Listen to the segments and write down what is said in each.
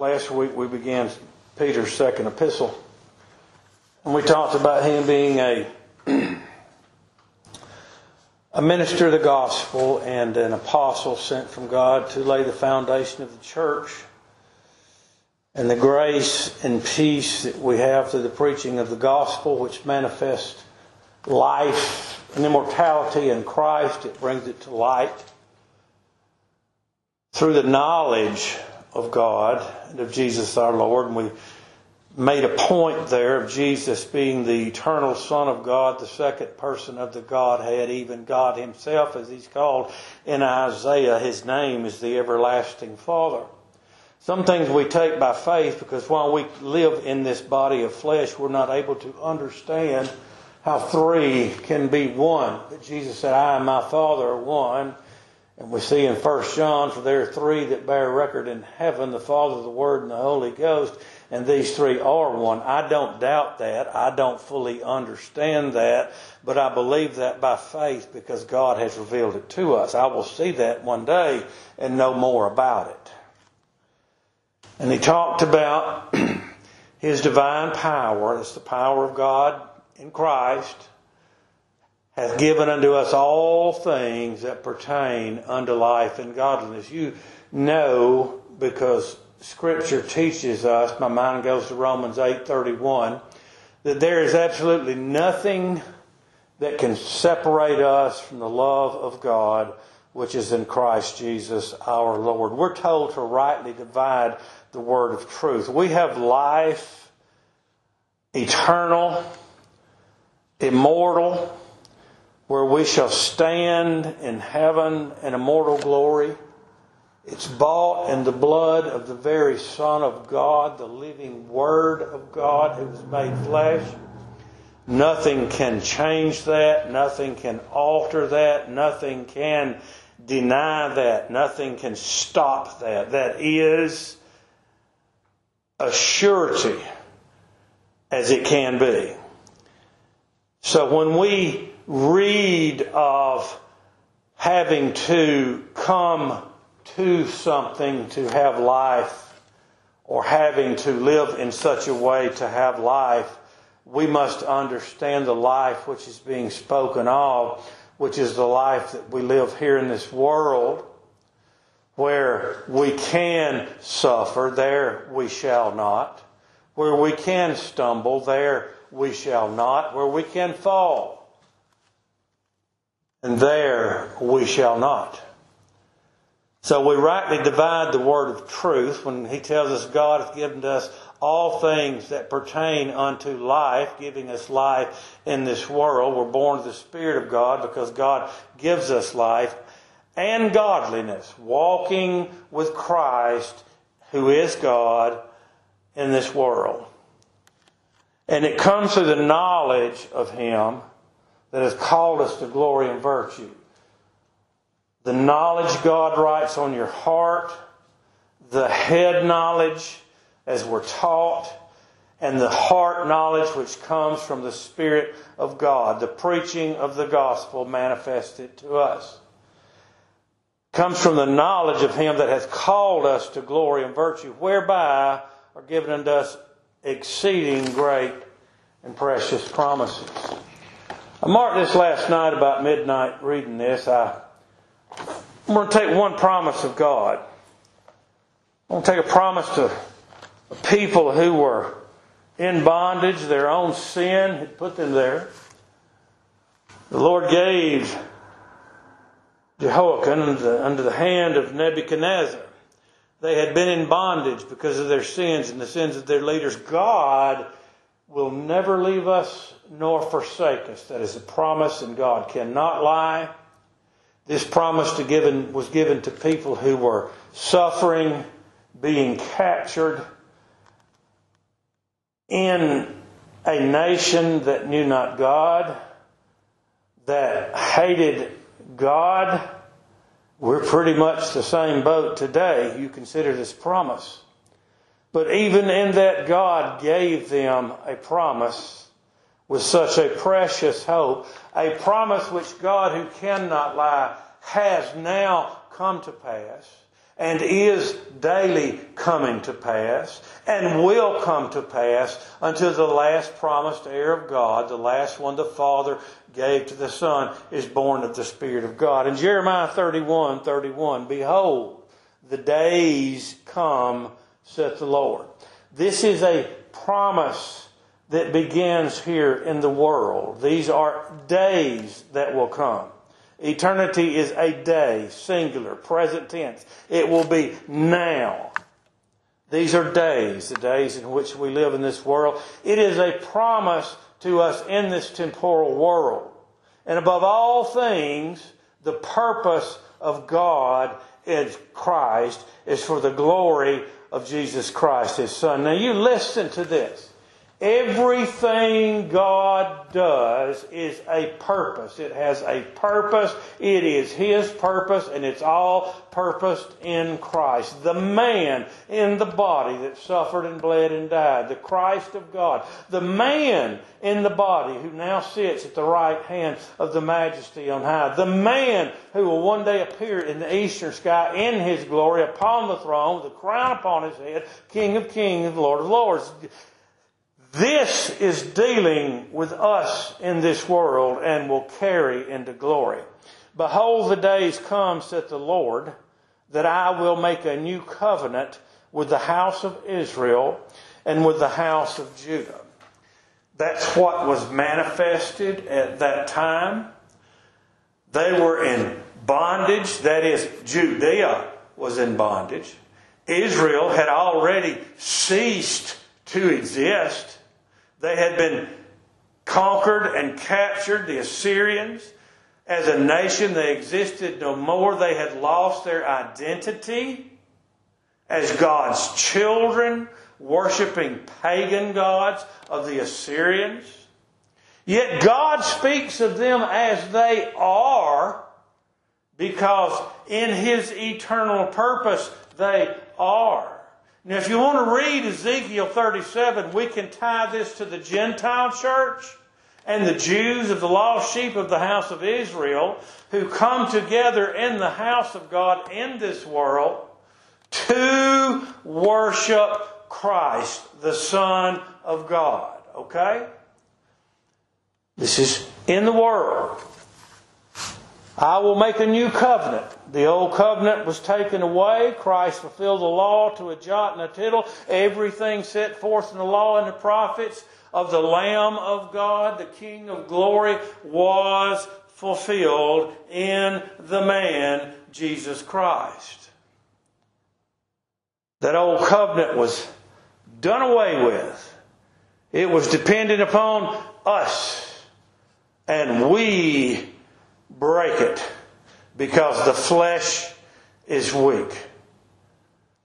Last week we began Peter's second epistle, and we talked about him being a a minister of the gospel and an apostle sent from God to lay the foundation of the church. And the grace and peace that we have through the preaching of the gospel, which manifests life and immortality in Christ, it brings it to light through the knowledge of God and of Jesus our Lord. And we made a point there of Jesus being the eternal Son of God, the second person of the Godhead, even God Himself, as He's called in Isaiah. His name is the everlasting Father. Some things we take by faith because while we live in this body of flesh, we're not able to understand how three can be one. But Jesus said, I and my Father are one. And we see in 1 John, for there are three that bear record in heaven, the Father, the Word, and the Holy Ghost, and these three are one. I don't doubt that. I don't fully understand that, but I believe that by faith because God has revealed it to us. I will see that one day and know more about it. And he talked about his divine power. That's the power of God in Christ hath given unto us all things that pertain unto life and godliness. You know because scripture teaches us, my mind goes to Romans 8:31, that there is absolutely nothing that can separate us from the love of God which is in Christ Jesus our Lord. We're told to rightly divide the word of truth. We have life eternal, immortal, where we shall stand in heaven in immortal glory. It's bought in the blood of the very Son of God, the living Word of God who was made flesh. Nothing can change that. Nothing can alter that. Nothing can deny that. Nothing can stop that. That is a surety as it can be. So when we read of having to come to something to have life or having to live in such a way to have life, we must understand the life which is being spoken of, which is the life that we live here in this world, where we can suffer, there we shall not. Where we can stumble, there we shall not. Where we can fall, and there we shall not. So we rightly divide the word of truth when he tells us God hath given us all things that pertain unto life, giving us life in this world. We're born of the Spirit of God because God gives us life and godliness, walking with Christ, who is God, in this world. And it comes through the knowledge of Him that has called us to glory and virtue. The knowledge God writes on your heart, the head knowledge as we're taught, and the heart knowledge which comes from the Spirit of God. The preaching of the gospel manifested to us. Comes from the knowledge of Him that hath called us to glory and virtue, whereby are given unto us exceeding great and precious promises. I marked this last night about midnight reading this. I, I'm going to take one promise of God. I'm going to take a promise to people who were in bondage, their own sin had put them there. The Lord gave Jehoiakim under, under the hand of Nebuchadnezzar. They had been in bondage because of their sins and the sins of their leaders. God will never leave us nor forsake us. That is a promise, and God cannot lie. This promise given, was given to people who were suffering, being captured in a nation that knew not God, that hated God. We're pretty much the same boat today. You consider this promise. But even in that, God gave them a promise with such a precious hope, a promise which God, who cannot lie, has now come to pass. and is daily coming to pass and will come to pass until the last promised heir of God, the last one the Father gave to the Son, is born of the Spirit of God. In Jeremiah 31 31, behold, the days come, saith the Lord. This is a promise that begins here in the world. These are days that will come. Eternity is a day, singular, present tense. It will be now. These are days, the days in which we live in this world. It is a promise to us in this temporal world. And above all things, the purpose of God in Christ is for the glory of Jesus Christ, His Son. Now you listen to this. Everything God does is a purpose. It has a purpose. It is His purpose and it's all purposed in Christ. The man in the body that suffered and bled and died. The Christ of God. The man in the body who now sits at the right hand of the majesty on high. The man who will one day appear in the eastern sky in His glory upon the throne with a crown upon His head, King of kings Lord of lords. This is dealing with us in this world and will carry into glory. Behold, the days come, saith the Lord, that I will make a new covenant with the house of Israel and with the house of Judah. That's what was manifested at that time. They were in bondage, that is, Judea was in bondage. Israel had already ceased to exist. They had been conquered and captured, the Assyrians. As a nation, they existed no more. They had lost their identity as God's children, worshiping pagan gods of the Assyrians. Yet God speaks of them as they are because in His eternal purpose they are. Now, if you want to read Ezekiel 37, we can tie this to the Gentile church and the Jews of the lost sheep of the house of Israel who come together in the house of God in this world to worship Christ, the Son of God. Okay? This is in the world. I will make a new covenant. The old covenant was taken away. Christ fulfilled the law to a jot and a tittle. Everything set forth in the law and the prophets of the Lamb of God, the King of glory, was fulfilled in the man, Jesus Christ. That old covenant was done away with. It was dependent upon us. And we break it because the flesh is weak.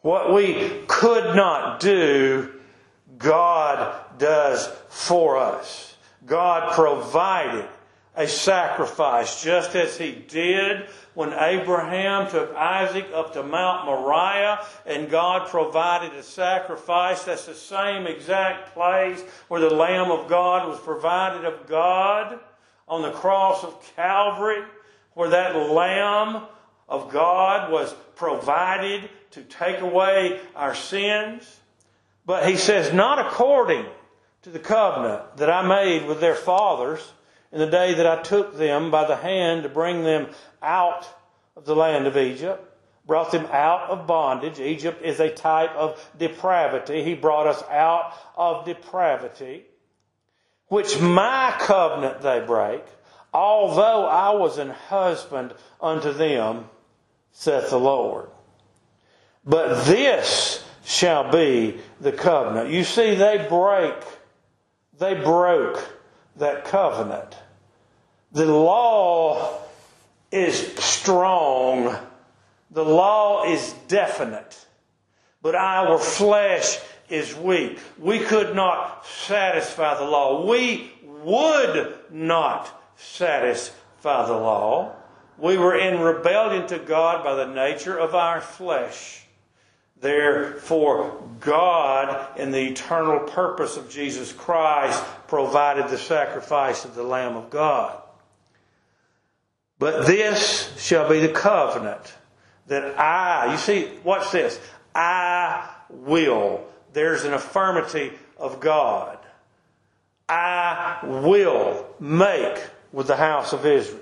What we could not do, God does for us. God provided a sacrifice just as he did when Abraham took Isaac up to Mount Moriah and God provided a sacrifice. That's the same exact place where the Lamb of God was provided of God on the cross of Calvary, where that Lamb of God was provided to take away our sins. But he says, not according to the covenant that I made with their fathers in the day that I took them by the hand to bring them out of the land of Egypt, brought them out of bondage. Egypt is a type of depravity. He brought us out of depravity which my covenant they break, although I was an husband unto them, saith the Lord. But this shall be the covenant. You see, they break, they broke that covenant. The law is strong. The law is definite. But our flesh is weak. We could not satisfy the law. We would not satisfy the law. We were in rebellion to God by the nature of our flesh. Therefore, God, in the eternal purpose of Jesus Christ, provided the sacrifice of the Lamb of God. But this shall be the covenant that I, you see, watch this. I will. There's an affirmative of God. I will make with the house of Israel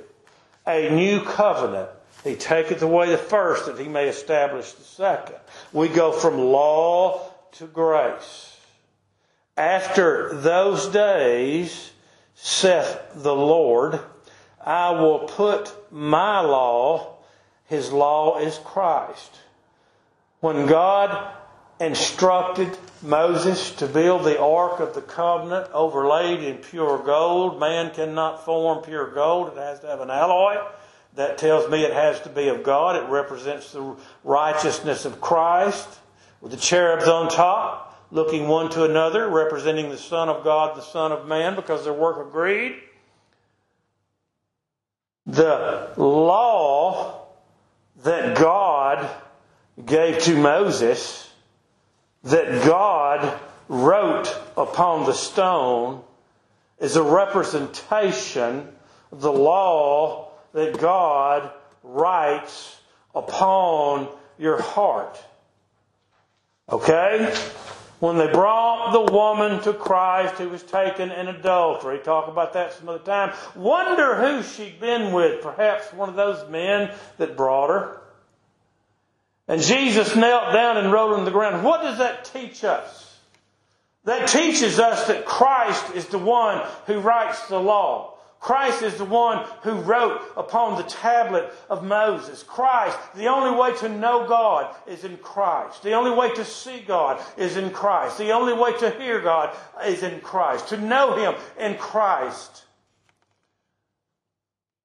a new covenant. He taketh away the first that he may establish the second. We go from law to grace. After those days, saith the Lord, I will put my law, his law is Christ. When God instructed Moses to build the ark of the covenant overlaid in pure gold. Man cannot form pure gold. It has to have an alloy. That tells me it has to be of God. It represents the righteousness of Christ with the cherubs on top, looking one to another, representing the Son of God, the Son of Man, because their work agreed. The law that God gave to Moses that God wrote upon the stone is a representation of the law that God writes upon your heart. Okay? When they brought the woman to Christ who was taken in adultery, talk about that some other time. Wonder who she'd been with. Perhaps one of those men that brought her. And Jesus knelt down and wrote on the ground. What does that teach us? That teaches us that Christ is the one who writes the law. Christ is the one who wrote upon the tablet of Moses. Christ, the only way to know God is in Christ. The only way to see God is in Christ. The only way to hear God is in Christ. To know Him in Christ.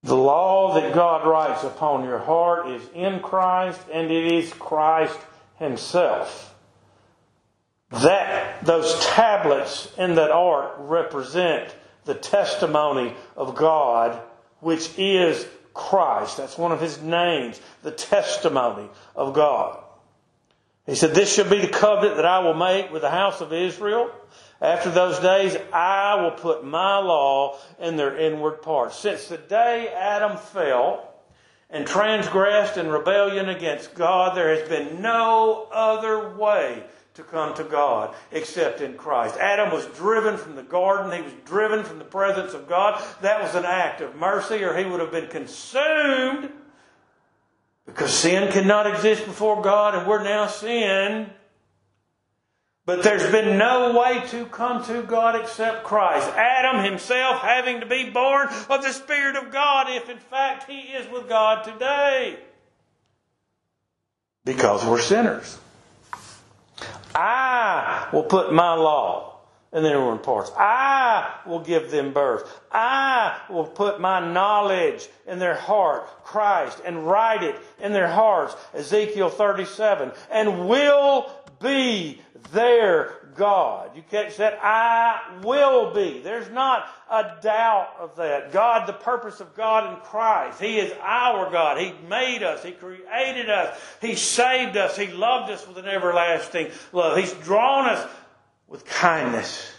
The law that God writes upon your heart is in Christ and it is Christ Himself. That, those tablets in that ark represent the testimony of God, which is Christ. That's one of His names, the testimony of God. He said, This shall be the covenant that I will make with the house of Israel after those days, I will put my law in their inward parts. Since the day Adam fell and transgressed in rebellion against God, there has been no other way to come to God except in Christ. Adam was driven from the garden. He was driven from the presence of God. That was an act of mercy or he would have been consumed because sin cannot exist before God and we're now sin. But there's been no way to come to God except Christ. Adam himself having to be born of the Spirit of God, if in fact he is with God today. Because we're sinners. I will put my law in their inward parts. I will give them birth. I will put my knowledge in their heart, Christ, and write it in their hearts, Ezekiel 37, and will be their God. You catch that? I will be. There's not a doubt of that. God, the purpose of God in Christ. He is our God. He made us. He created us. He saved us. He loved us with an everlasting love. He's drawn us with kindness.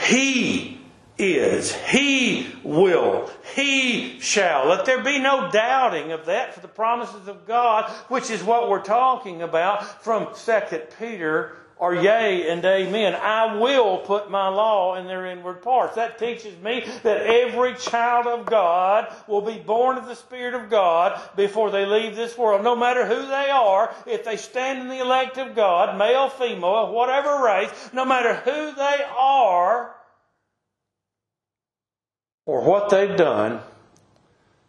He is. He will. He shall. Let there be no doubting of that for the promises of God, which is what we're talking about from Second Peter or yea and amen. I will put my law in their inward parts. That teaches me that every child of God will be born of the Spirit of God before they leave this world. No matter who they are, if they stand in the elect of God, male, female, whatever race, no matter who they are, or what they've done,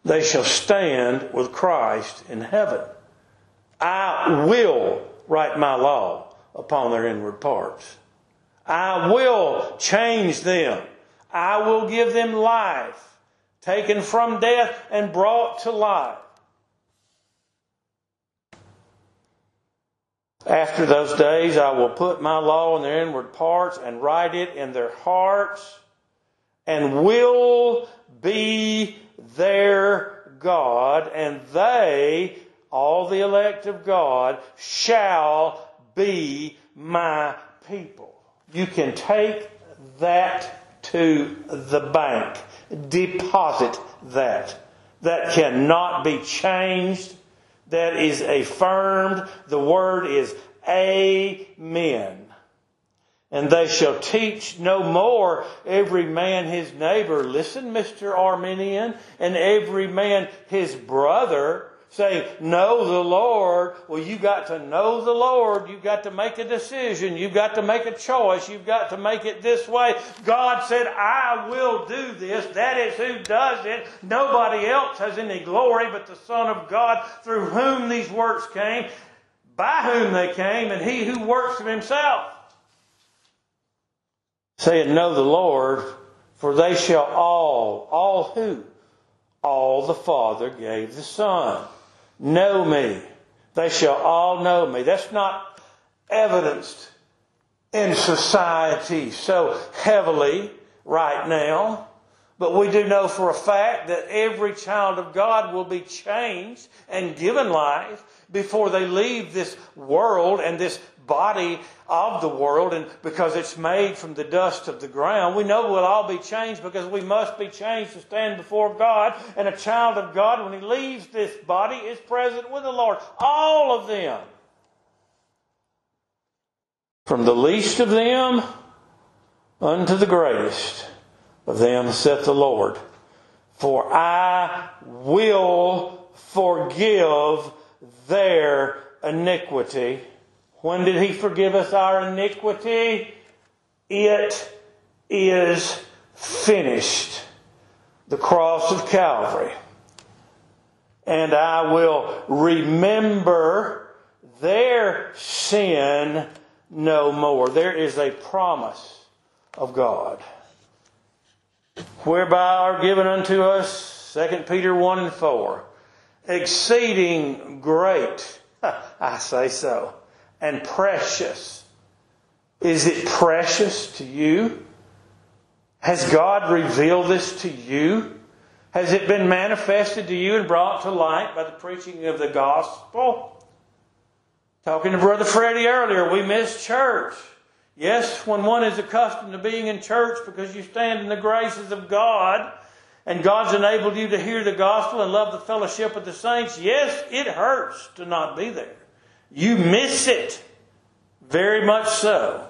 they shall stand with Christ in heaven. I will write my law upon their inward parts. I will change them. I will give them life, taken from death and brought to life. After those days, I will put my law in their inward parts and write it in their hearts and will be their God, and they, all the elect of God, shall be my people. You can take that to the bank. Deposit that. That cannot be changed. that is affirmed. The word is Amen. And they shall teach no more every man his neighbor. Listen, Mr. Arminian, and every man his brother say, know the Lord. Well, you got to know the Lord. You've got to make a decision. You've got to make a choice. You've got to make it this way. God said, I will do this. That is who does it. Nobody else has any glory but the Son of God through whom these works came, by whom they came, and he who works of himself. Saying, know the Lord, for they shall all, all who? All the Father gave the Son know me. They shall all know me. That's not evidenced in society so heavily right now. But we do know for a fact that every child of God will be changed and given life before they leave this world and this body of the world, and because it's made from the dust of the ground, we know we'll all be changed because we must be changed to stand before God. And a child of God, when he leaves this body, is present with the Lord. All of them. From the least of them unto the greatest of them, saith the Lord. For I will forgive their iniquity when did he forgive us our iniquity? It is finished. The cross of Calvary. And I will remember their sin no more. There is a promise of God. Whereby are given unto us, 2 Peter 1 and 4, exceeding great, I say so, and precious. Is it precious to you? Has God revealed this to you? Has it been manifested to you and brought to light by the preaching of the gospel? Talking to Brother Freddie earlier, we miss church. Yes, when one is accustomed to being in church because you stand in the graces of God and God's enabled you to hear the gospel and love the fellowship of the saints, yes, it hurts to not be there. You miss it. Very much so.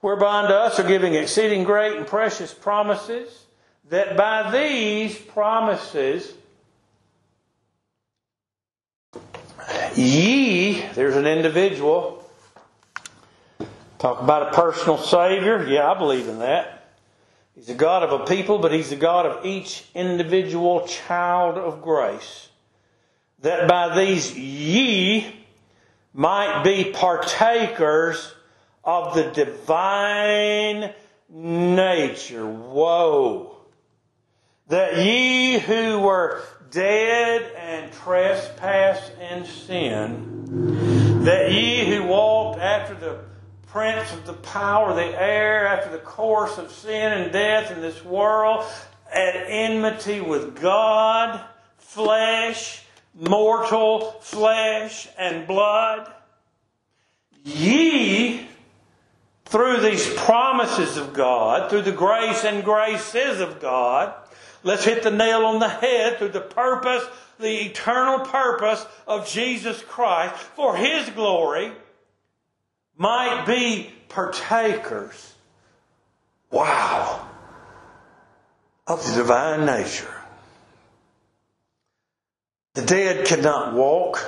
Whereby unto us are giving exceeding great and precious promises, that by these promises ye, there's an individual. Talk about a personal Savior. Yeah, I believe in that. He's a God of a people, but He's the God of each individual child of grace that by these ye might be partakers of the divine nature. Whoa. That ye who were dead and trespass and sin, that ye who walked after the prince of the power of the air, after the course of sin and death in this world, at enmity with God, flesh, mortal flesh and blood. Ye, through these promises of God, through the grace and graces of God, let's hit the nail on the head through the purpose, the eternal purpose of Jesus Christ for His glory, might be partakers. Wow. Of the divine nature. The dead cannot walk.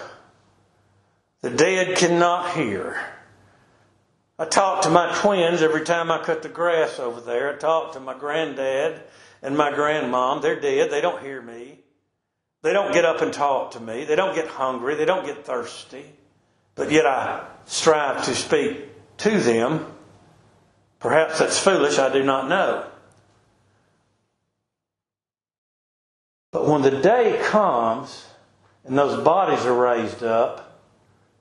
The dead cannot hear. I talk to my twins every time I cut the grass over there. I talk to my granddad and my grandmom. They're dead. They don't hear me. They don't get up and talk to me. They don't get hungry. They don't get thirsty. But yet I strive to speak to them. Perhaps that's foolish. I do not know. But when the day comes and those bodies are raised up,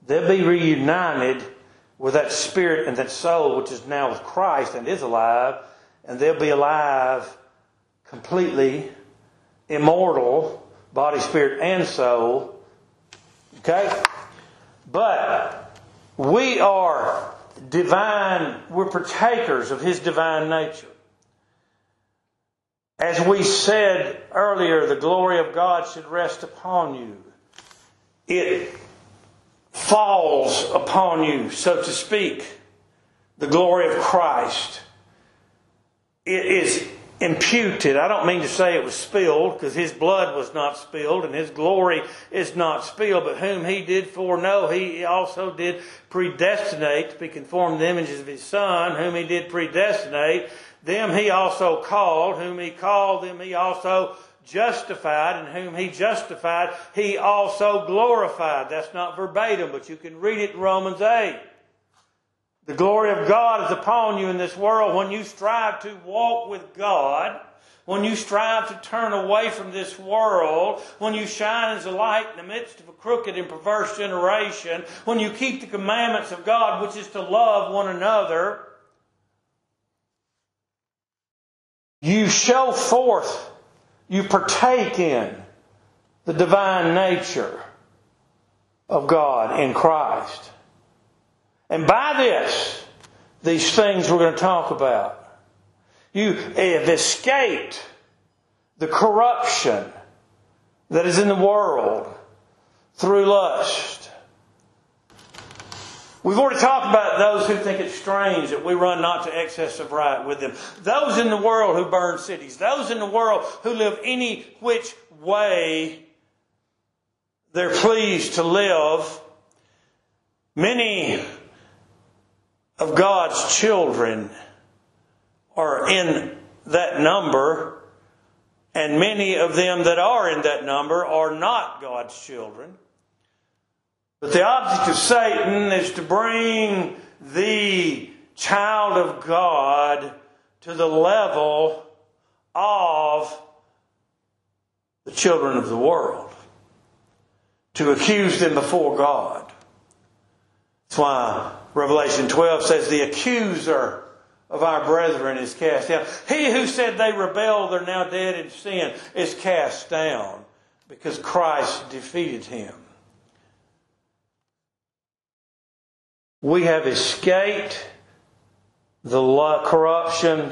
they'll be reunited with that spirit and that soul which is now with Christ and is alive, and they'll be alive completely immortal, body, spirit, and soul. Okay? But we are divine, we're partakers of His divine nature. As we said earlier, the glory of God should rest upon you. It falls upon you, so to speak, the glory of Christ. It is imputed. I don't mean to say it was spilled, because his blood was not spilled and his glory is not spilled, but whom he did foreknow, he also did predestinate to be conformed to the images of his Son, whom he did predestinate. Them he also called, whom he called, them he also justified, and whom he justified, he also glorified. That's not verbatim, but you can read it in Romans 8. The glory of God is upon you in this world when you strive to walk with God, when you strive to turn away from this world, when you shine as a light in the midst of a crooked and perverse generation, when you keep the commandments of God, which is to love one another, you show forth, you partake in the divine nature of God in Christ. And by this, these things we're going to talk about, you have escaped the corruption that is in the world through lust. We've already talked about those who think it's strange that we run not to excess of right with them. Those in the world who burn cities. Those in the world who live any which way they're pleased to live. Many of God's children are in that number, and many of them that are in that number are not God's children. But the object of Satan is to bring the child of God to the level of the children of the world, to accuse them before God. That's why Revelation 12 says, The accuser of our brethren is cast down. He who said they rebelled, they're now dead in sin, is cast down because Christ defeated him. We have escaped the corruption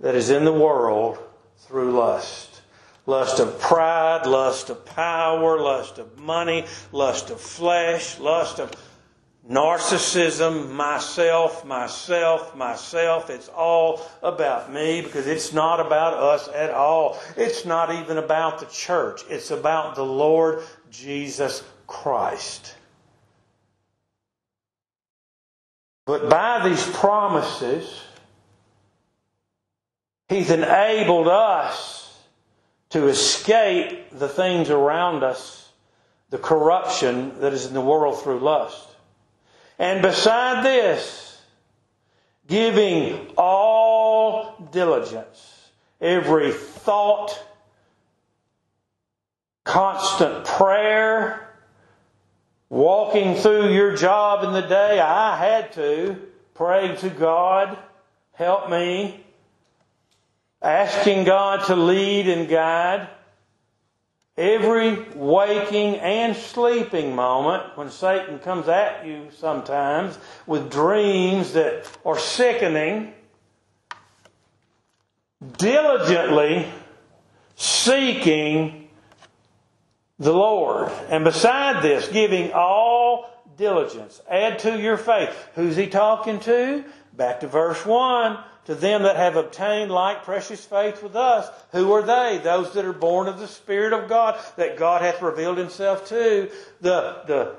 that is in the world through lust. Lust of pride, lust of power, lust of money, lust of flesh, lust of narcissism, myself, myself, myself. It's all about me because it's not about us at all. It's not even about the church. It's about the Lord Jesus Christ. But by these promises, He's enabled us to escape the things around us, the corruption that is in the world through lust. And beside this, giving all diligence, every thought, constant prayer, walking through your job in the day. I had to, pray to God, help me, asking God to lead and guide. Every waking and sleeping moment when Satan comes at you sometimes with dreams that are sickening, diligently seeking the Lord. And beside this, giving all diligence. Add to your faith. Who's he talking to? Back to verse 1 to them that have obtained like precious faith with us. Who are they? Those that are born of the Spirit of God, that God hath revealed himself to. The, the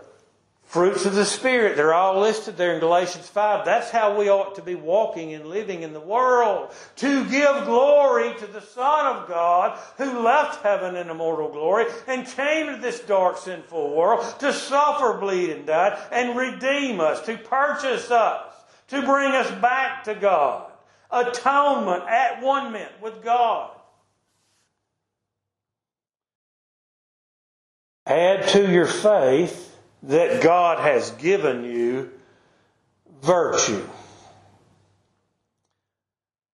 fruits of the Spirit, they're all listed there in Galatians 5. That's how we ought to be walking and living in the world. To give glory to the Son of God who left heaven in immortal glory and came to this dark, sinful world to suffer, bleed, and die and redeem us, to purchase us, to bring us back to God atonement at one minute with God. Add to your faith that God has given you virtue.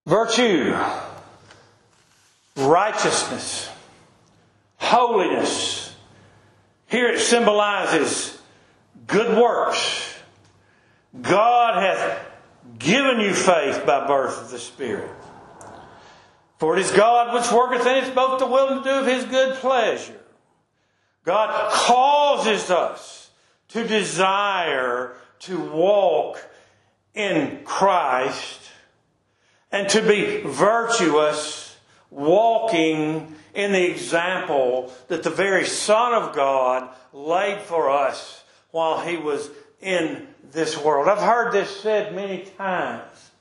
Virtue, righteousness, holiness. Here it symbolizes good works. God hath given you faith by birth of the Spirit. For it is God which worketh in us both the will and to do of His good pleasure. God causes us to desire to walk in Christ and to be virtuous, walking in the example that the very Son of God laid for us while he was in this world. I've heard this said many times.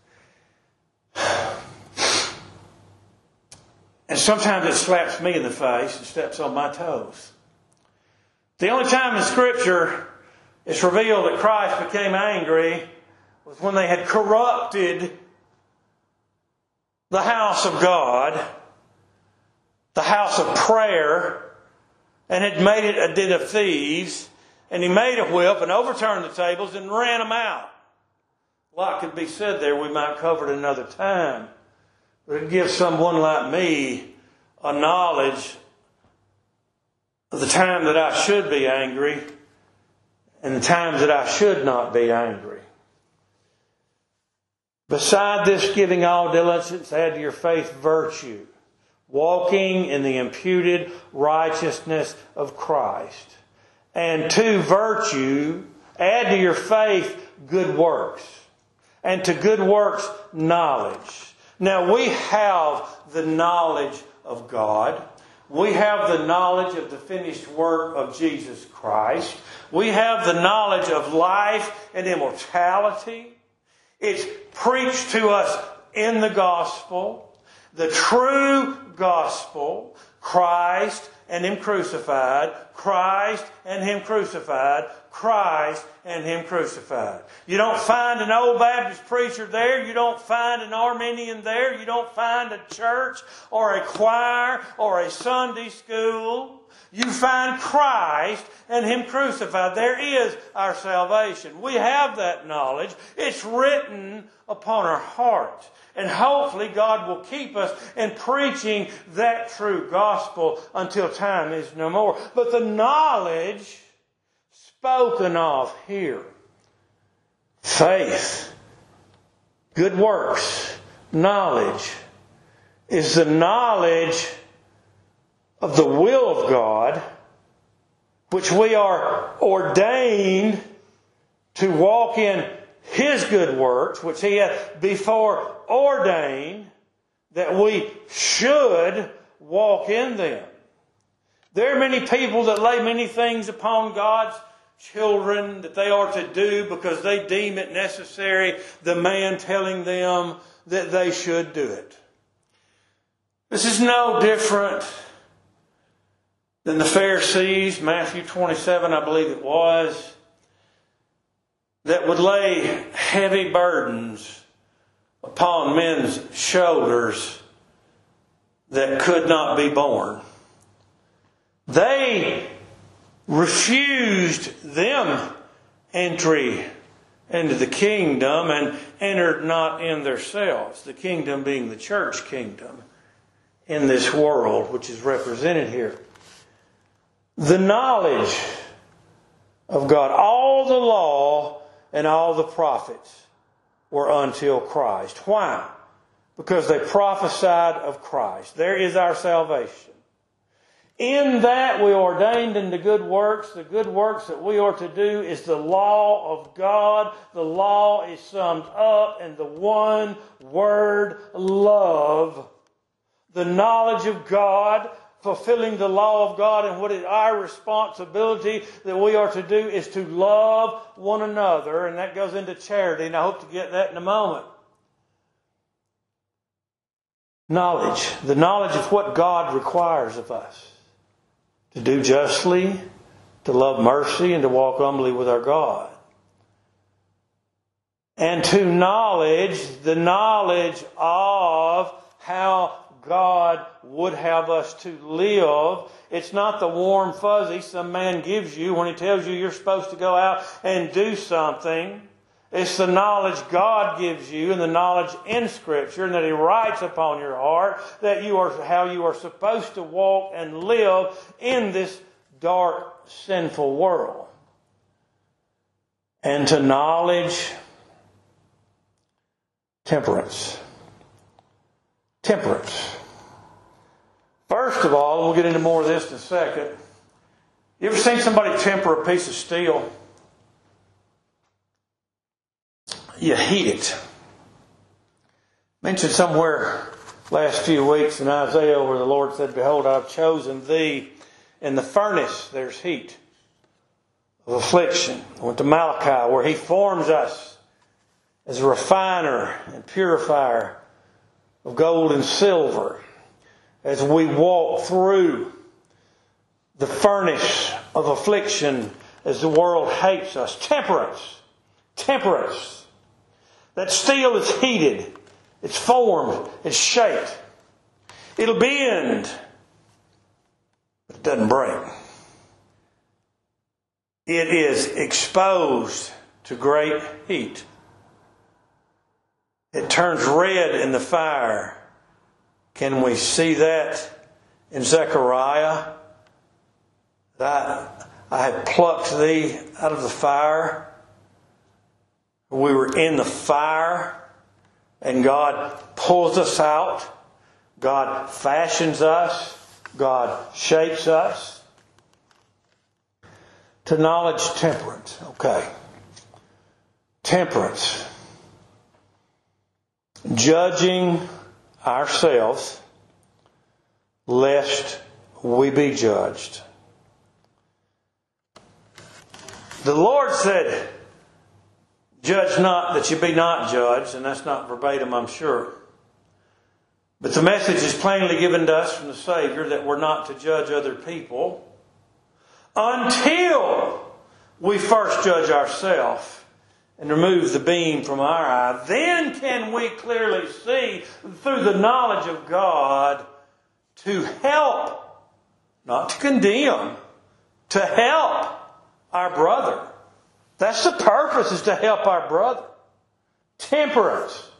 And sometimes it slaps me in the face and steps on my toes. The only time in Scripture it's revealed that Christ became angry was when they had corrupted the house of God, the house of prayer, and had made it a den of thieves. And he made a whip and overturned the tables and ran them out. A lot could be said there. We might cover it another time. But it gives someone like me a knowledge of the time that I should be angry and the times that I should not be angry. Beside this, giving all diligence, add to your faith virtue, walking in the imputed righteousness of Christ. And to virtue, add to your faith good works. And to good works, knowledge. Now we have the knowledge of God. We have the knowledge of the finished work of Jesus Christ. We have the knowledge of life and immortality. It's preached to us in the gospel, the true gospel, Christ and Him crucified, Christ and Him crucified, Christ and Him crucified. You don't find an old Baptist preacher there. You don't find an Arminian there. You don't find a church or a choir or a Sunday school. You find Christ and Him crucified. There is our salvation. We have that knowledge. It's written upon our heart. And hopefully God will keep us in preaching that true gospel until time is no more. But the knowledge spoken of here, faith, good works, knowledge, is the knowledge of the will of God, which we are ordained to walk in His good works, which He hath before ordained that we should walk in them. There are many people that lay many things upon God's children that they are to do because they deem it necessary, the man telling them that they should do it. This is no different than the Pharisees, Matthew 27, I believe it was, that would lay heavy burdens upon men's shoulders that could not be borne. They refused them entry into the kingdom and entered not in themselves, the kingdom being the church kingdom in this world, which is represented here the knowledge of God. All the law and all the prophets were until Christ. Why? Because they prophesied of Christ. There is our salvation. In that we ordained into good works. The good works that we are to do is the law of God. The law is summed up in the one word love. The knowledge of God, fulfilling the law of God and what is our responsibility that we are to do is to love one another, and that goes into charity, and I hope to get that in a moment. Knowledge, the knowledge of what God requires of us to do justly, to love mercy, and to walk humbly with our God. And to knowledge, the knowledge of how God would have us to live. It's not the warm fuzzy some man gives you when he tells you you're supposed to go out and do something. It's the knowledge God gives you and the knowledge in Scripture and that He writes upon your heart that you are how you are supposed to walk and live in this dark, sinful world. And to knowledge temperance. Temperance. First of all, we'll get into more of this in a second. You ever seen somebody temper a piece of steel? You heat it. Mentioned somewhere last few weeks in Isaiah where the Lord said, Behold, I've chosen thee in the furnace, there's heat of affliction. I went to Malachi where he forms us as a refiner and purifier of gold and silver as we walk through the furnace of affliction as the world hates us. Temperance. Temperance. That steel is heated. It's formed. It's shaped. It'll bend. But it doesn't break. It is exposed to great heat. It turns red in the fire. Can we see that in Zechariah? That I have plucked thee out of the fire. We were in the fire and God pulls us out. God fashions us. God shapes us. To knowledge, temperance. Okay. Temperance. Judging ourselves lest we be judged. The Lord said, Judge not that you be not judged, and that's not verbatim, I'm sure. But the message is plainly given to us from the Savior that we're not to judge other people until we first judge ourselves and remove the beam from our eye. Then can we clearly see through the knowledge of God to help, not to condemn, to help our brother. That's the purpose is to help our brother. Temperance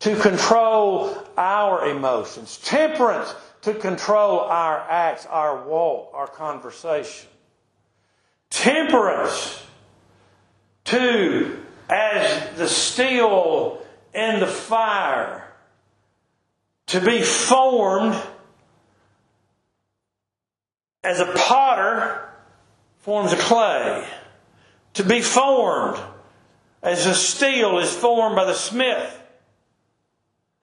to control our emotions. Temperance to control our acts, our walk, our conversation. Temperance to, as the steel in the fire, to be formed as a potter forms a clay to be formed as the steel is formed by the smith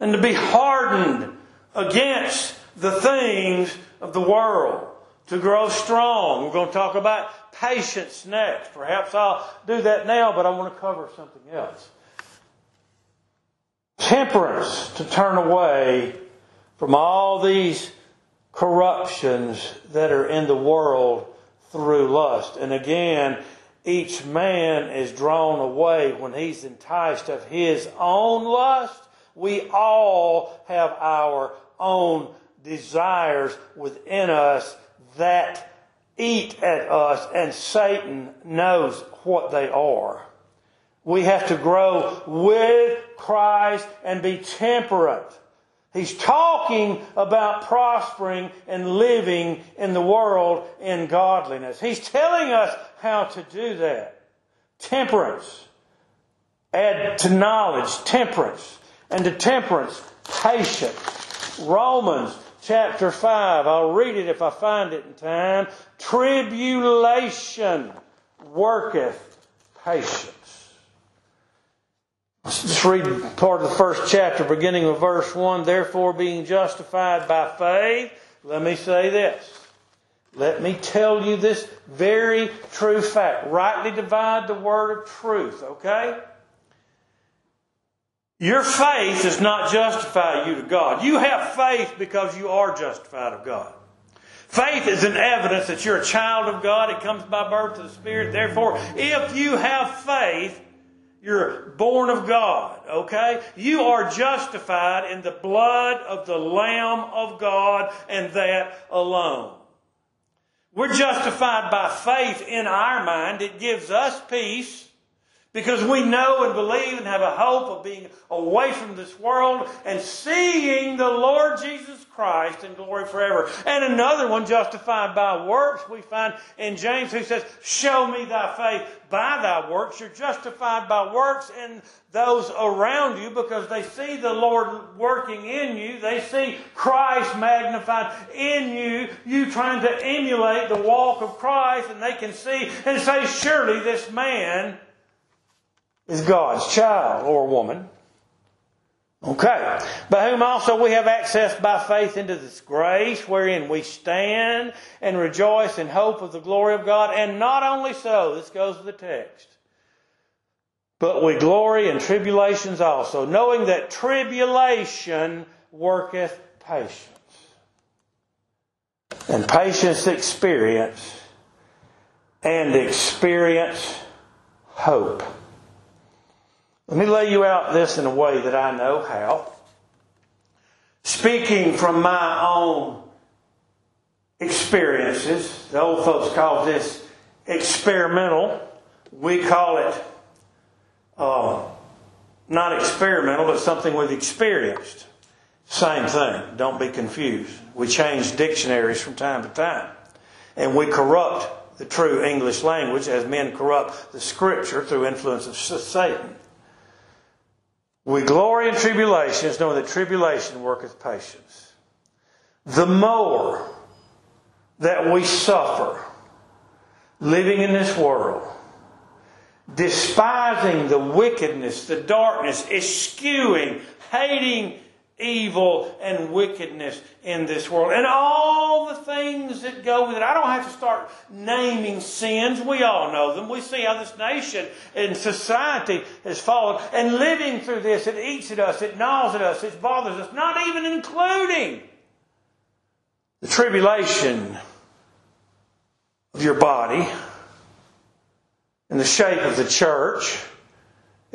and to be hardened against the things of the world to grow strong. We're going to talk about patience next. Perhaps I'll do that now, but I want to cover something else. Temperance to turn away from all these corruptions that are in the world through lust. And again, each man is drawn away when he's enticed of his own lust. We all have our own desires within us that eat at us, and Satan knows what they are. We have to grow with Christ and be temperate. He's talking about prospering and living in the world in godliness. He's telling us how to do that. Temperance. Add to knowledge, temperance. And to temperance, patience. Romans chapter 5. I'll read it if I find it in time. Tribulation worketh patience. Let's just read part of the first chapter, beginning with verse 1. Therefore, being justified by faith, let me say this. Let me tell you this very true fact. Rightly divide the word of truth, okay? Your faith does not justify you to God. You have faith because you are justified of God. Faith is an evidence that you're a child of God. It comes by birth of the Spirit. Therefore, if you have faith, you're born of God, okay? You are justified in the blood of the Lamb of God and that alone. We're justified by faith in our mind. It gives us peace Because we know and believe and have a hope of being away from this world and seeing the Lord Jesus Christ in glory forever. And another one, justified by works, we find in James who says, Show me thy faith by thy works. You're justified by works in those around you because they see the Lord working in you. They see Christ magnified in you. You trying to emulate the walk of Christ and they can see and say, Surely this man is God's child or woman. Okay. By whom also we have access by faith into this grace wherein we stand and rejoice in hope of the glory of God. And not only so, this goes with the text, but we glory in tribulations also, knowing that tribulation worketh patience. And patience experience, and experience hope. Let me lay you out this in a way that I know how. Speaking from my own experiences, the old folks call this experimental. We call it uh, not experimental, but something we've experienced. Same thing. Don't be confused. We change dictionaries from time to time. And we corrupt the true English language as men corrupt the scripture through influence of Satan. We glory in tribulations, knowing that tribulation worketh patience. The more that we suffer living in this world, despising the wickedness, the darkness, eschewing, hating evil and wickedness in this world and all the things that go with it. I don't have to start naming sins. We all know them. We see how this nation and society has fallen and living through this. It eats at us. It gnaws at us. It bothers us. Not even including the tribulation of your body and the shape of the church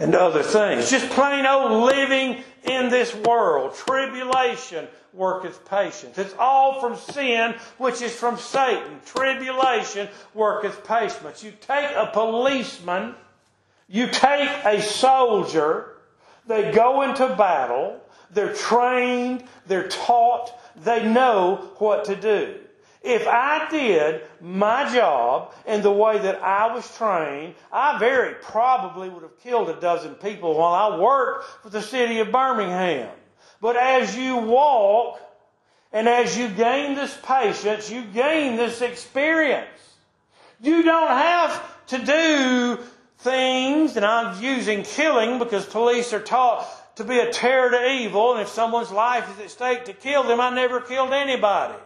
and other things. Just plain old living in this world. Tribulation worketh patience. It's all from sin, which is from Satan. Tribulation worketh patience. You take a policeman, you take a soldier, they go into battle, they're trained, they're taught, they know what to do. If I did my job in the way that I was trained, I very probably would have killed a dozen people while I worked for the city of Birmingham. But as you walk and as you gain this patience, you gain this experience. You don't have to do things, and I'm using killing because police are taught to be a terror to evil, and if someone's life is at stake to kill them, I never killed anybody.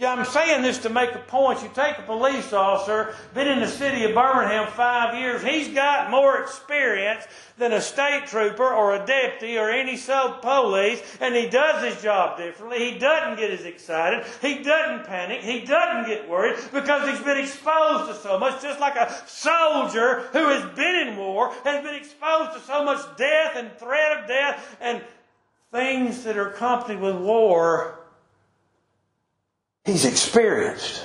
I'm saying this to make a point. You take a police officer, been in the city of Birmingham five years, he's got more experience than a state trooper or a deputy or any sub police, and he does his job differently. He doesn't get as excited. He doesn't panic. He doesn't get worried because he's been exposed to so much, just like a soldier who has been in war has been exposed to so much death and threat of death and things that are accompanied with war he's experienced.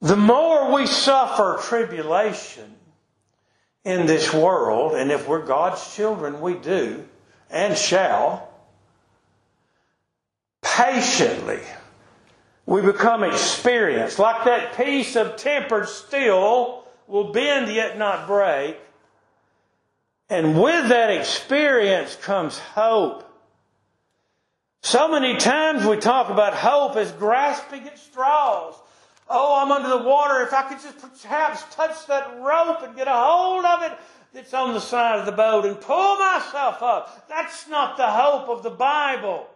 The more we suffer tribulation in this world, and if we're God's children, we do and shall, patiently we become experienced. Like that piece of tempered steel will bend yet not break. And with that experience comes hope. So many times we talk about hope as grasping at straws. Oh, I'm under the water. If I could just perhaps touch that rope and get a hold of it that's on the side of the boat and pull myself up. That's not the hope of the Bible.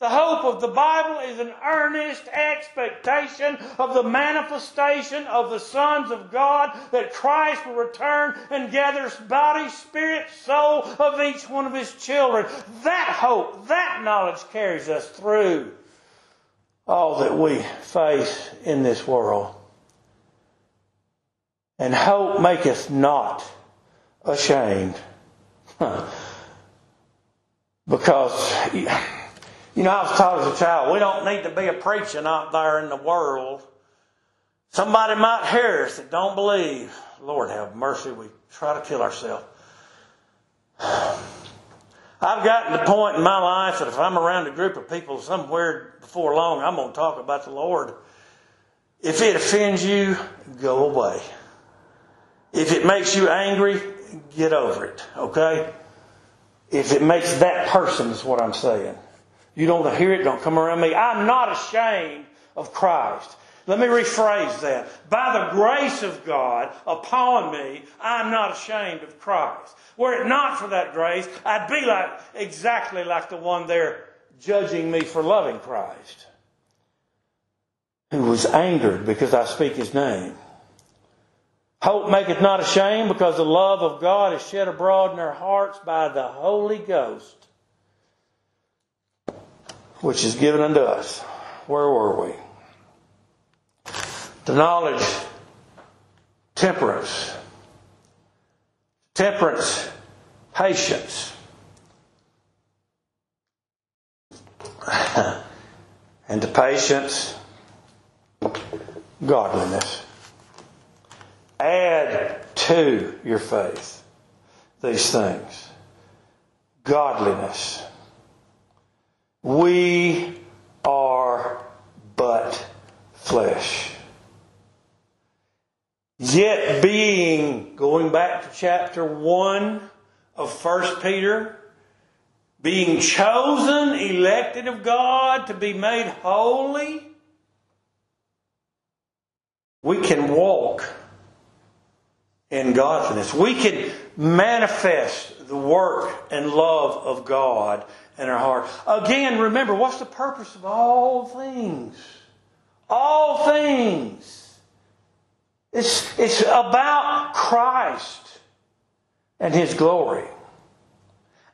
The hope of the Bible is an earnest expectation of the manifestation of the sons of God that Christ will return and gather body, spirit, soul of each one of his children. That hope, that knowledge carries us through all that we face in this world. And hope maketh not ashamed. Because you know, I was taught as a child, we don't need to be a preaching out there in the world Somebody might hear us that don't believe. Lord have mercy, we try to kill ourselves. I've gotten to the point in my life that if I'm around a group of people somewhere before long, I'm going to talk about the Lord. If it offends you, go away. If it makes you angry, get over it, okay? If it makes that person, is what I'm saying. You don't hear it, don't come around me. I'm not ashamed of Christ. Let me rephrase that. By the grace of God upon me, I'm not ashamed of Christ. Were it not for that grace, I'd be like exactly like the one there judging me for loving Christ, who was angered because I speak his name. Hope maketh not ashamed because the love of God is shed abroad in our hearts by the Holy Ghost, which is given unto us. Where were we? The knowledge, temperance. Temperance, patience. and to patience, godliness. Add to your faith these things godliness. We are but flesh. Yet being, going back to chapter 1 of 1 Peter, being chosen, elected of God to be made holy, we can walk in godliness. We can manifest the work and love of God in our heart. Again, remember, what's the purpose of all things? All things it's, it's about Christ and His glory.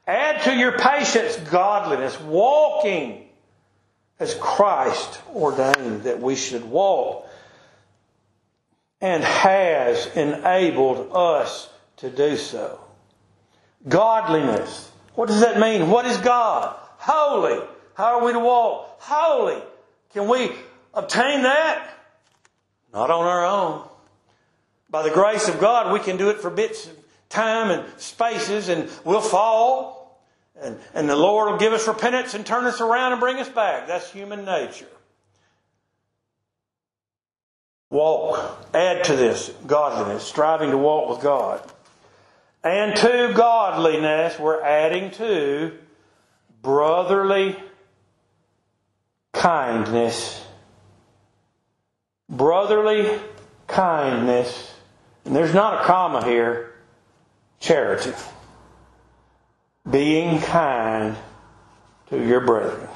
Add to your patience godliness, walking as Christ ordained that we should walk and has enabled us to do so. Godliness. What does that mean? What is God? Holy. How are we to walk? Holy. Can we obtain that? Not on our own. By the grace of God, we can do it for bits of time and spaces, and we'll fall. And, and the Lord will give us repentance and turn us around and bring us back. That's human nature. Walk. Add to this godliness, striving to walk with God. And to godliness, we're adding to brotherly kindness. Brotherly kindness and there's not a comma here, charity. Being kind to your brethren.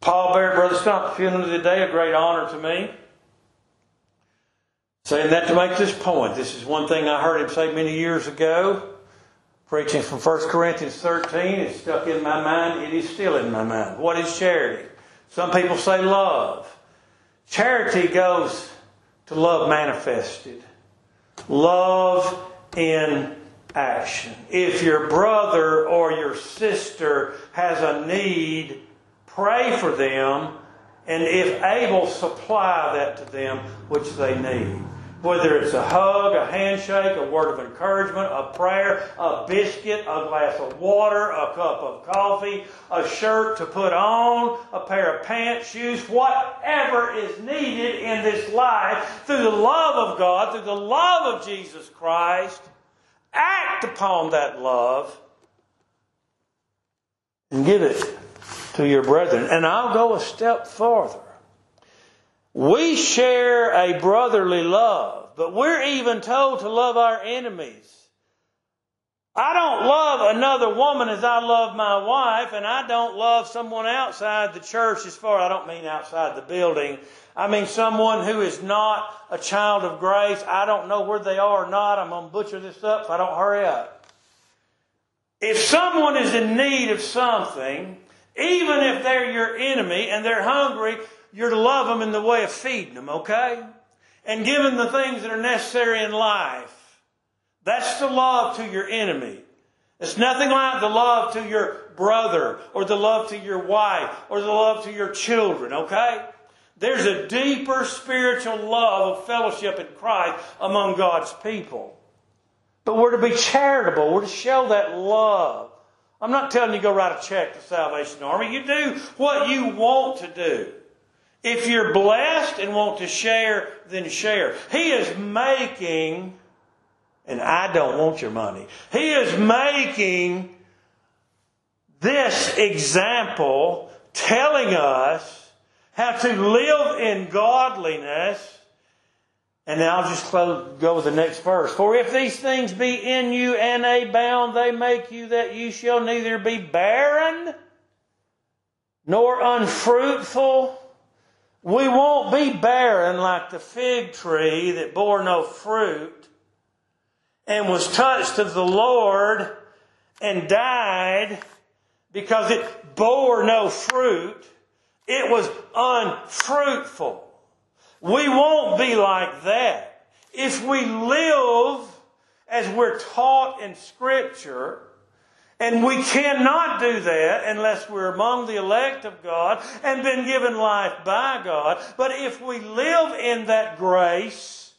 Paul Barrett, Brother Stump, funeral today, a great honor to me. Saying that to make this point. This is one thing I heard him say many years ago, preaching from 1 Corinthians 13. It's stuck in my mind. It is still in my mind. What is charity? Some people say love. Charity goes to love manifested. Love in action. If your brother or your sister has a need, pray for them, and if able, supply that to them which they need. Whether it's a hug, a handshake, a word of encouragement, a prayer, a biscuit, a glass of water, a cup of coffee, a shirt to put on, a pair of pants, shoes, whatever is needed in this life through the love of God, through the love of Jesus Christ, act upon that love and give it to your brethren. And I'll go a step farther. We share a brotherly love, but we're even told to love our enemies. I don't love another woman as I love my wife, and I don't love someone outside the church as far, I don't mean outside the building. I mean someone who is not a child of grace. I don't know where they are or not. I'm going to butcher this up if I don't hurry up. If someone is in need of something, even if they're your enemy and they're hungry, you're to love them in the way of feeding them, okay? And them the things that are necessary in life. That's the love to your enemy. It's nothing like the love to your brother or the love to your wife or the love to your children, okay? There's a deeper spiritual love of fellowship in Christ among God's people. But we're to be charitable. We're to show that love. I'm not telling you go write a check to Salvation Army. You do what you want to do. If you're blessed and want to share, then share. He is making, and I don't want your money, He is making this example telling us how to live in godliness. And now I'll just close, go with the next verse. For if these things be in you and abound, they make you that you shall neither be barren nor unfruitful. We won't be barren like the fig tree that bore no fruit and was touched of the Lord and died because it bore no fruit. It was unfruitful. We won't be like that. If we live as we're taught in Scripture, and we cannot do that unless we're among the elect of God and been given life by God. But if we live in that grace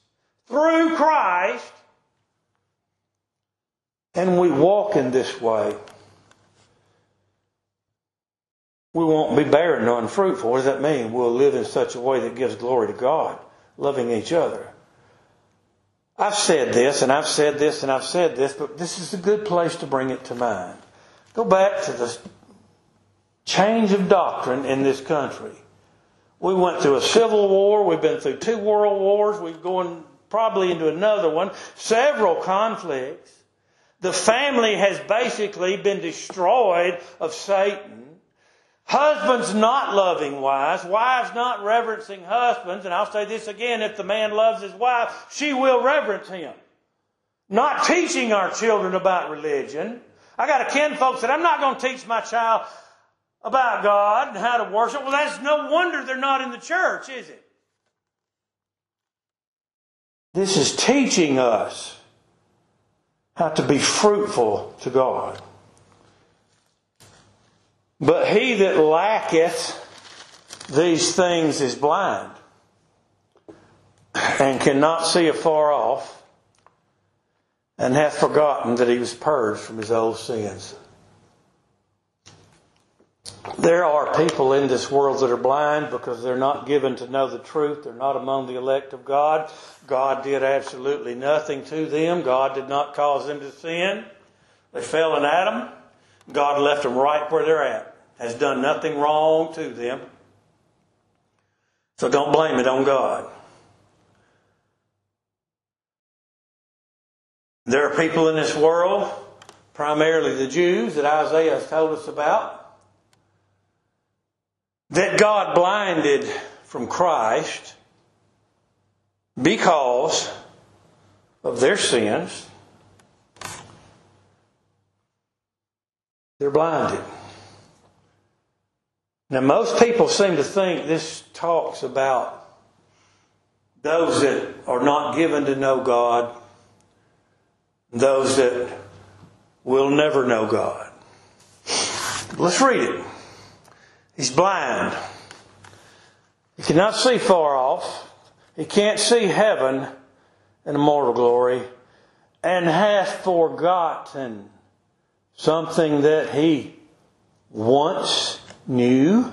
through Christ, and we walk in this way, we won't be barren nor unfruitful. What does that mean? We'll live in such a way that gives glory to God, loving each other. I've said this, and I've said this, and I've said this, but this is a good place to bring it to mind. Go back to the change of doctrine in this country. We went through a civil war. We've been through two world wars. We're going probably into another one. Several conflicts. The family has basically been destroyed of Satan. Husbands not loving wives, wives not reverencing husbands, and I'll say this again, if the man loves his wife, she will reverence him. Not teaching our children about religion. I got a kin folks that I'm not going to teach my child about God and how to worship. Well, that's no wonder they're not in the church, is it? This is teaching us how to be fruitful to God. But he that lacketh these things is blind and cannot see afar off and hath forgotten that he was purged from his old sins. There are people in this world that are blind because they're not given to know the truth. They're not among the elect of God. God did absolutely nothing to them. God did not cause them to sin. They fell in Adam. God left them right where they're at, has done nothing wrong to them. So don't blame it on God. There are people in this world, primarily the Jews that Isaiah has told us about, that God blinded from Christ because of their sins They're blinded. Now, most people seem to think this talks about those that are not given to know God, those that will never know God. Let's read it. He's blind. He cannot see far off. He can't see heaven and immortal glory, and hath forgotten something that he once knew,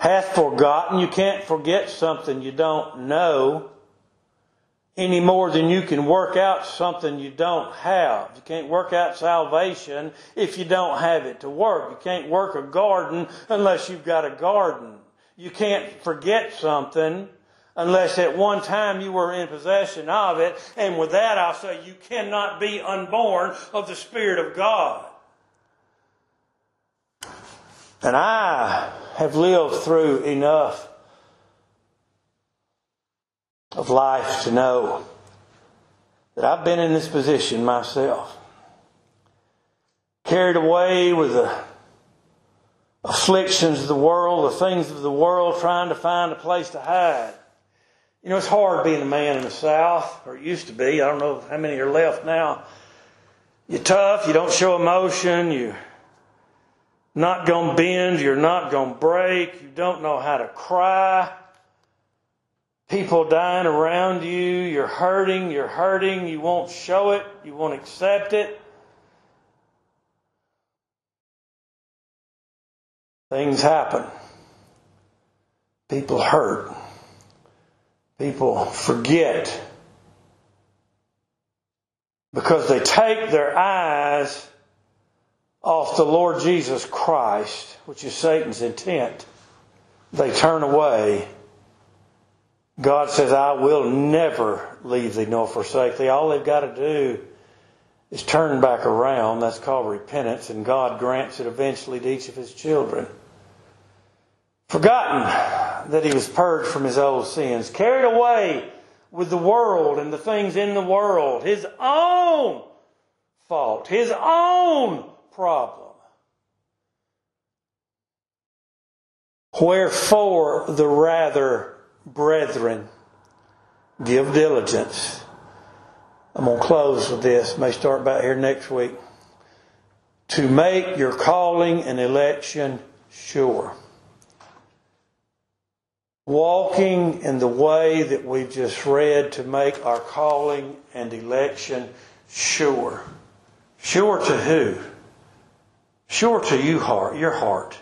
hath forgotten. You can't forget something you don't know any more than you can work out something you don't have. You can't work out salvation if you don't have it to work. You can't work a garden unless you've got a garden. You can't forget something unless at one time you were in possession of it. And with that, I'll say you cannot be unborn of the Spirit of God. And I have lived through enough of life to know that I've been in this position myself. Carried away with the afflictions of the world, the things of the world, trying to find a place to hide. You know, it's hard being a man in the South, or it used to be. I don't know how many are left now. You're tough, you don't show emotion, you not going to bend, you're not going to break, you don't know how to cry. People dying around you, you're hurting, you're hurting, you won't show it, you won't accept it. Things happen. People hurt. People forget. Because they take their eyes off the Lord Jesus Christ, which is Satan's intent. They turn away. God says, I will never leave thee nor forsake thee. All they've got to do is turn back around. That's called repentance, and God grants it eventually to each of his children. Forgotten that he was purged from his old sins, carried away with the world and the things in the world, his own fault, his own problem. Wherefore, the rather, brethren, give diligence. I'm going to close with this. May start back here next week. To make your calling and election sure. Walking in the way that we've just read to make our calling and election sure. Sure to who? Sure to you heart, your heart.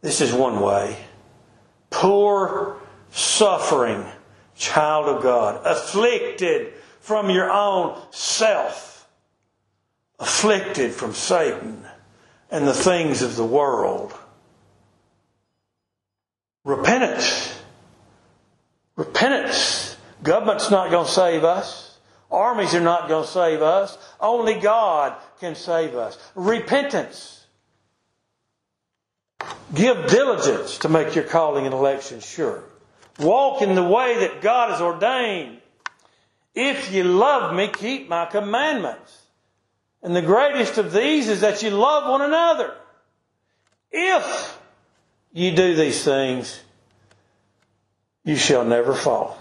This is one way. Poor, suffering child of God, afflicted from your own self, afflicted from Satan and the things of the world. Repentance. Repentance. Government's not going to save us. Armies are not going to save us. Only God can save us. Repentance. Give diligence to make your calling and election sure. Walk in the way that God has ordained. If you love me, keep my commandments. And the greatest of these is that you love one another. If you do these things, you shall never fall.